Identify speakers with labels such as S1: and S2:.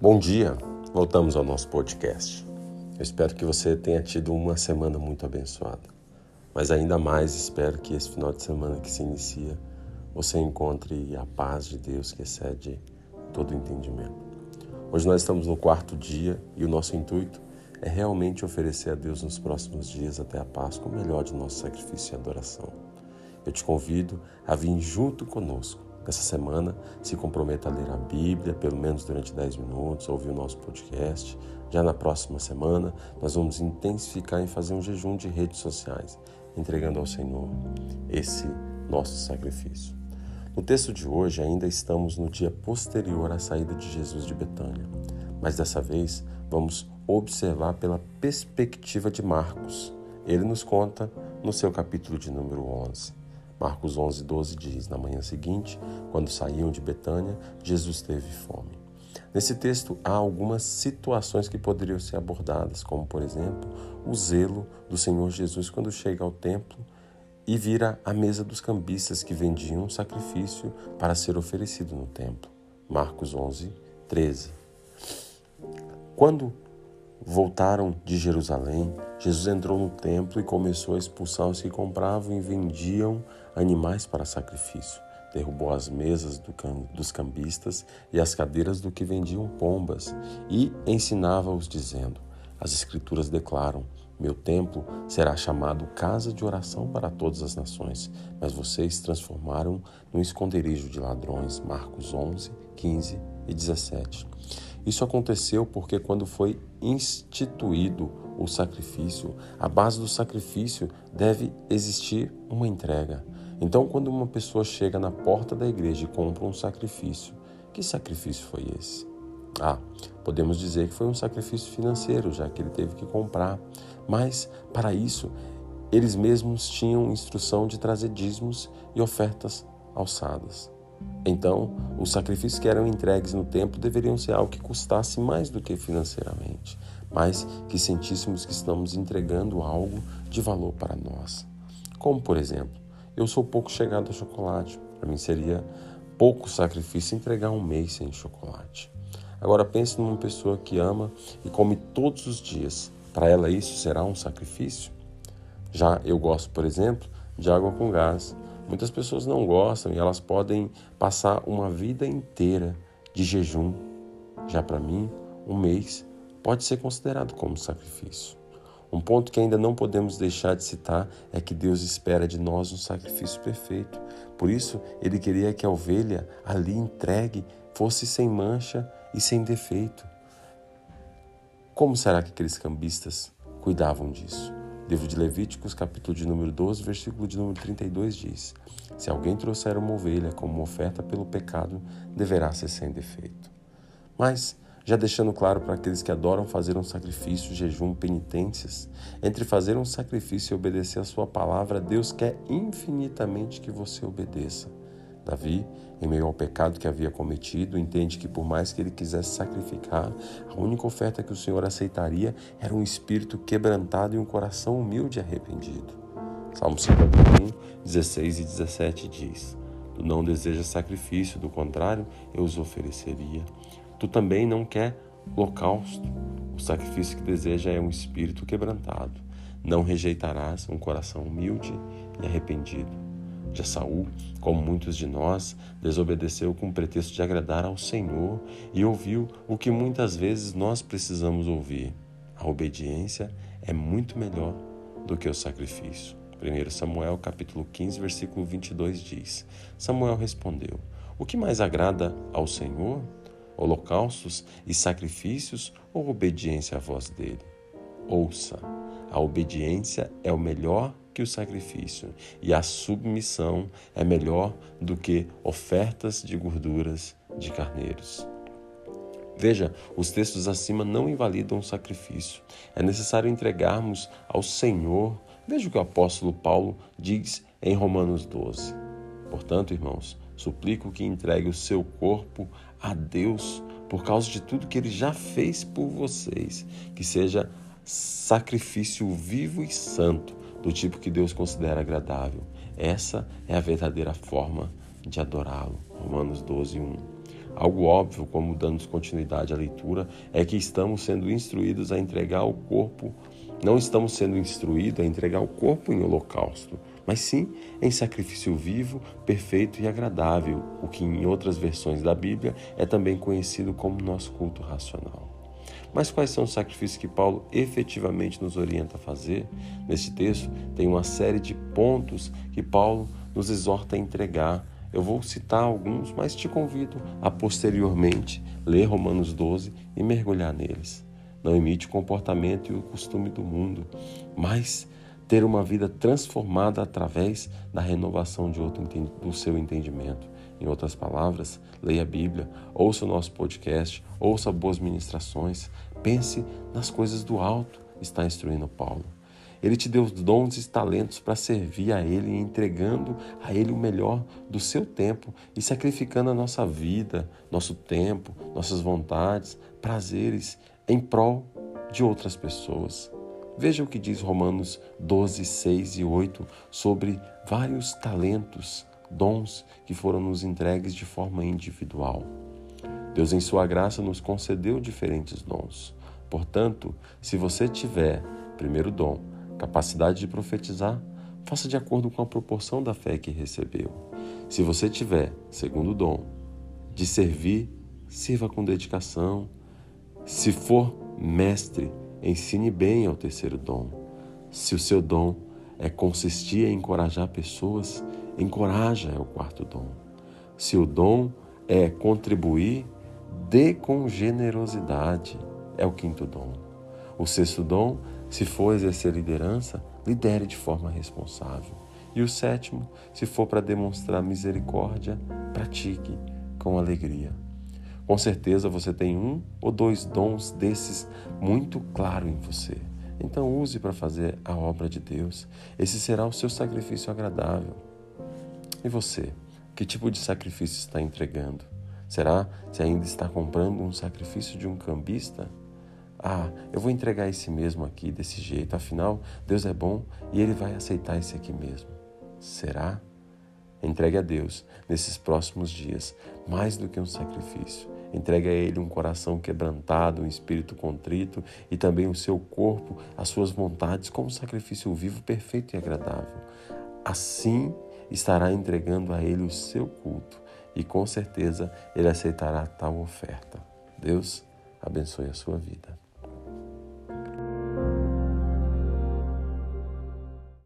S1: Bom dia, voltamos ao nosso podcast. Eu espero que você tenha tido uma semana muito abençoada, mas ainda mais espero que esse final de semana que se inicia você encontre a paz de Deus que excede todo entendimento. Hoje nós estamos no quarto dia e o nosso intuito é realmente oferecer a Deus nos próximos dias até a Páscoa o melhor de nosso sacrifício e adoração. Eu te convido a vir junto conosco. Nessa semana, se comprometa a ler a Bíblia, pelo menos durante 10 minutos, ouvir o nosso podcast. Já na próxima semana, nós vamos intensificar em fazer um jejum de redes sociais, entregando ao Senhor esse nosso sacrifício. No texto de hoje, ainda estamos no dia posterior à saída de Jesus de Betânia, mas dessa vez vamos observar pela perspectiva de Marcos. Ele nos conta no seu capítulo de número 11. Marcos 11, 12 diz: Na manhã seguinte, quando saíam de Betânia, Jesus teve fome. Nesse texto há algumas situações que poderiam ser abordadas, como, por exemplo, o zelo do Senhor Jesus quando chega ao templo e vira a mesa dos cambistas que vendiam um sacrifício para ser oferecido no templo. Marcos 11, 13. Quando voltaram de Jerusalém, Jesus entrou no templo e começou a expulsar os que compravam e vendiam animais para sacrifício. Derrubou as mesas do dos cambistas e as cadeiras do que vendiam pombas e ensinava-os, dizendo: As Escrituras declaram: Meu templo será chamado casa de oração para todas as nações, mas vocês transformaram num esconderijo de ladrões. Marcos 11, 15 e 17. Isso aconteceu porque, quando foi instituído o sacrifício, a base do sacrifício deve existir uma entrega. Então, quando uma pessoa chega na porta da igreja e compra um sacrifício, que sacrifício foi esse? Ah, podemos dizer que foi um sacrifício financeiro, já que ele teve que comprar. Mas, para isso, eles mesmos tinham instrução de trazer dízimos e ofertas alçadas. Então, os sacrifícios que eram entregues no templo deveriam ser algo que custasse mais do que financeiramente, mas que sentíssemos que estamos entregando algo de valor para nós. Como, por exemplo, eu sou pouco chegado a chocolate. Para mim seria pouco sacrifício entregar um mês sem chocolate. Agora pense numa pessoa que ama e come todos os dias. Para ela isso será um sacrifício? Já eu gosto, por exemplo, de água com gás. Muitas pessoas não gostam e elas podem passar uma vida inteira de jejum. Já para mim, um mês pode ser considerado como sacrifício. Um ponto que ainda não podemos deixar de citar é que Deus espera de nós um sacrifício perfeito. Por isso, ele queria que a ovelha ali entregue fosse sem mancha e sem defeito. Como será que aqueles cambistas cuidavam disso? Livro de Levíticos, capítulo de número 12, versículo de número 32 diz: Se alguém trouxer uma ovelha como oferta pelo pecado, deverá ser sem defeito. Mas, já deixando claro para aqueles que adoram fazer um sacrifício, jejum, penitências, entre fazer um sacrifício e obedecer a sua palavra, Deus quer infinitamente que você obedeça. Davi, em meio ao pecado que havia cometido, entende que por mais que ele quisesse sacrificar, a única oferta que o Senhor aceitaria era um espírito quebrantado e um coração humilde e arrependido. Salmo 51, 16 e 17 diz: Tu não desejas sacrifício, do contrário, eu os ofereceria. Tu também não quer holocausto. O sacrifício que deseja é um espírito quebrantado. Não rejeitarás um coração humilde e arrependido. Já Saul, como muitos de nós, desobedeceu com o pretexto de agradar ao Senhor e ouviu o que muitas vezes nós precisamos ouvir. A obediência é muito melhor do que o sacrifício. 1 Samuel capítulo 15, versículo 22 diz: Samuel respondeu: O que mais agrada ao Senhor? Holocaustos e sacrifícios ou obediência à voz dele? Ouça, a obediência é o melhor que o sacrifício, e a submissão é melhor do que ofertas de gorduras de carneiros. Veja, os textos acima não invalidam o sacrifício. É necessário entregarmos ao Senhor. Veja o que o apóstolo Paulo diz em Romanos 12. Portanto, irmãos, suplico que entregue o seu corpo a Deus por causa de tudo que ele já fez por vocês, que seja sacrifício vivo e santo, do tipo que Deus considera agradável. Essa é a verdadeira forma de adorá-lo. Romanos 12, 1. Algo óbvio, como dando continuidade à leitura, é que estamos sendo instruídos a entregar o corpo, não estamos sendo instruídos a entregar o corpo em holocausto, mas sim em sacrifício vivo, perfeito e agradável, o que em outras versões da Bíblia é também conhecido como nosso culto racional. Mas quais são os sacrifícios que Paulo efetivamente nos orienta a fazer? Neste texto tem uma série de pontos que Paulo nos exorta a entregar. Eu vou citar alguns, mas te convido a posteriormente ler Romanos 12 e mergulhar neles. Não imite o comportamento e o costume do mundo, mas ter uma vida transformada através da renovação de outro, do seu entendimento. Em outras palavras, leia a Bíblia, ouça o nosso podcast, ouça boas ministrações, pense nas coisas do alto, está instruindo Paulo. Ele te deu dons e talentos para servir a Ele, entregando a Ele o melhor do seu tempo e sacrificando a nossa vida, nosso tempo, nossas vontades, prazeres em prol de outras pessoas. Veja o que diz Romanos 12, 6 e 8 sobre vários talentos, dons que foram nos entregues de forma individual. Deus, em Sua graça, nos concedeu diferentes dons. Portanto, se você tiver, primeiro dom, capacidade de profetizar, faça de acordo com a proporção da fé que recebeu. Se você tiver, segundo dom, de servir, sirva com dedicação. Se for mestre, ensine bem ao terceiro dom. Se o seu dom é consistir em encorajar pessoas, encoraja é o quarto dom. Se o dom é contribuir, dê com generosidade, é o quinto dom. O sexto dom se for exercer liderança, lidere de forma responsável. E o sétimo, se for para demonstrar misericórdia, pratique com alegria. Com certeza você tem um ou dois dons desses muito claro em você. Então use para fazer a obra de Deus. Esse será o seu sacrifício agradável. E você, que tipo de sacrifício está entregando? Será se ainda está comprando um sacrifício de um cambista? Ah, eu vou entregar esse mesmo aqui desse jeito, afinal, Deus é bom e Ele vai aceitar esse aqui mesmo. Será? Entregue a Deus, nesses próximos dias, mais do que um sacrifício. Entregue a Ele um coração quebrantado, um espírito contrito e também o seu corpo, as suas vontades, como sacrifício vivo, perfeito e agradável. Assim estará entregando a Ele o seu culto e com certeza Ele aceitará tal oferta. Deus abençoe a sua vida.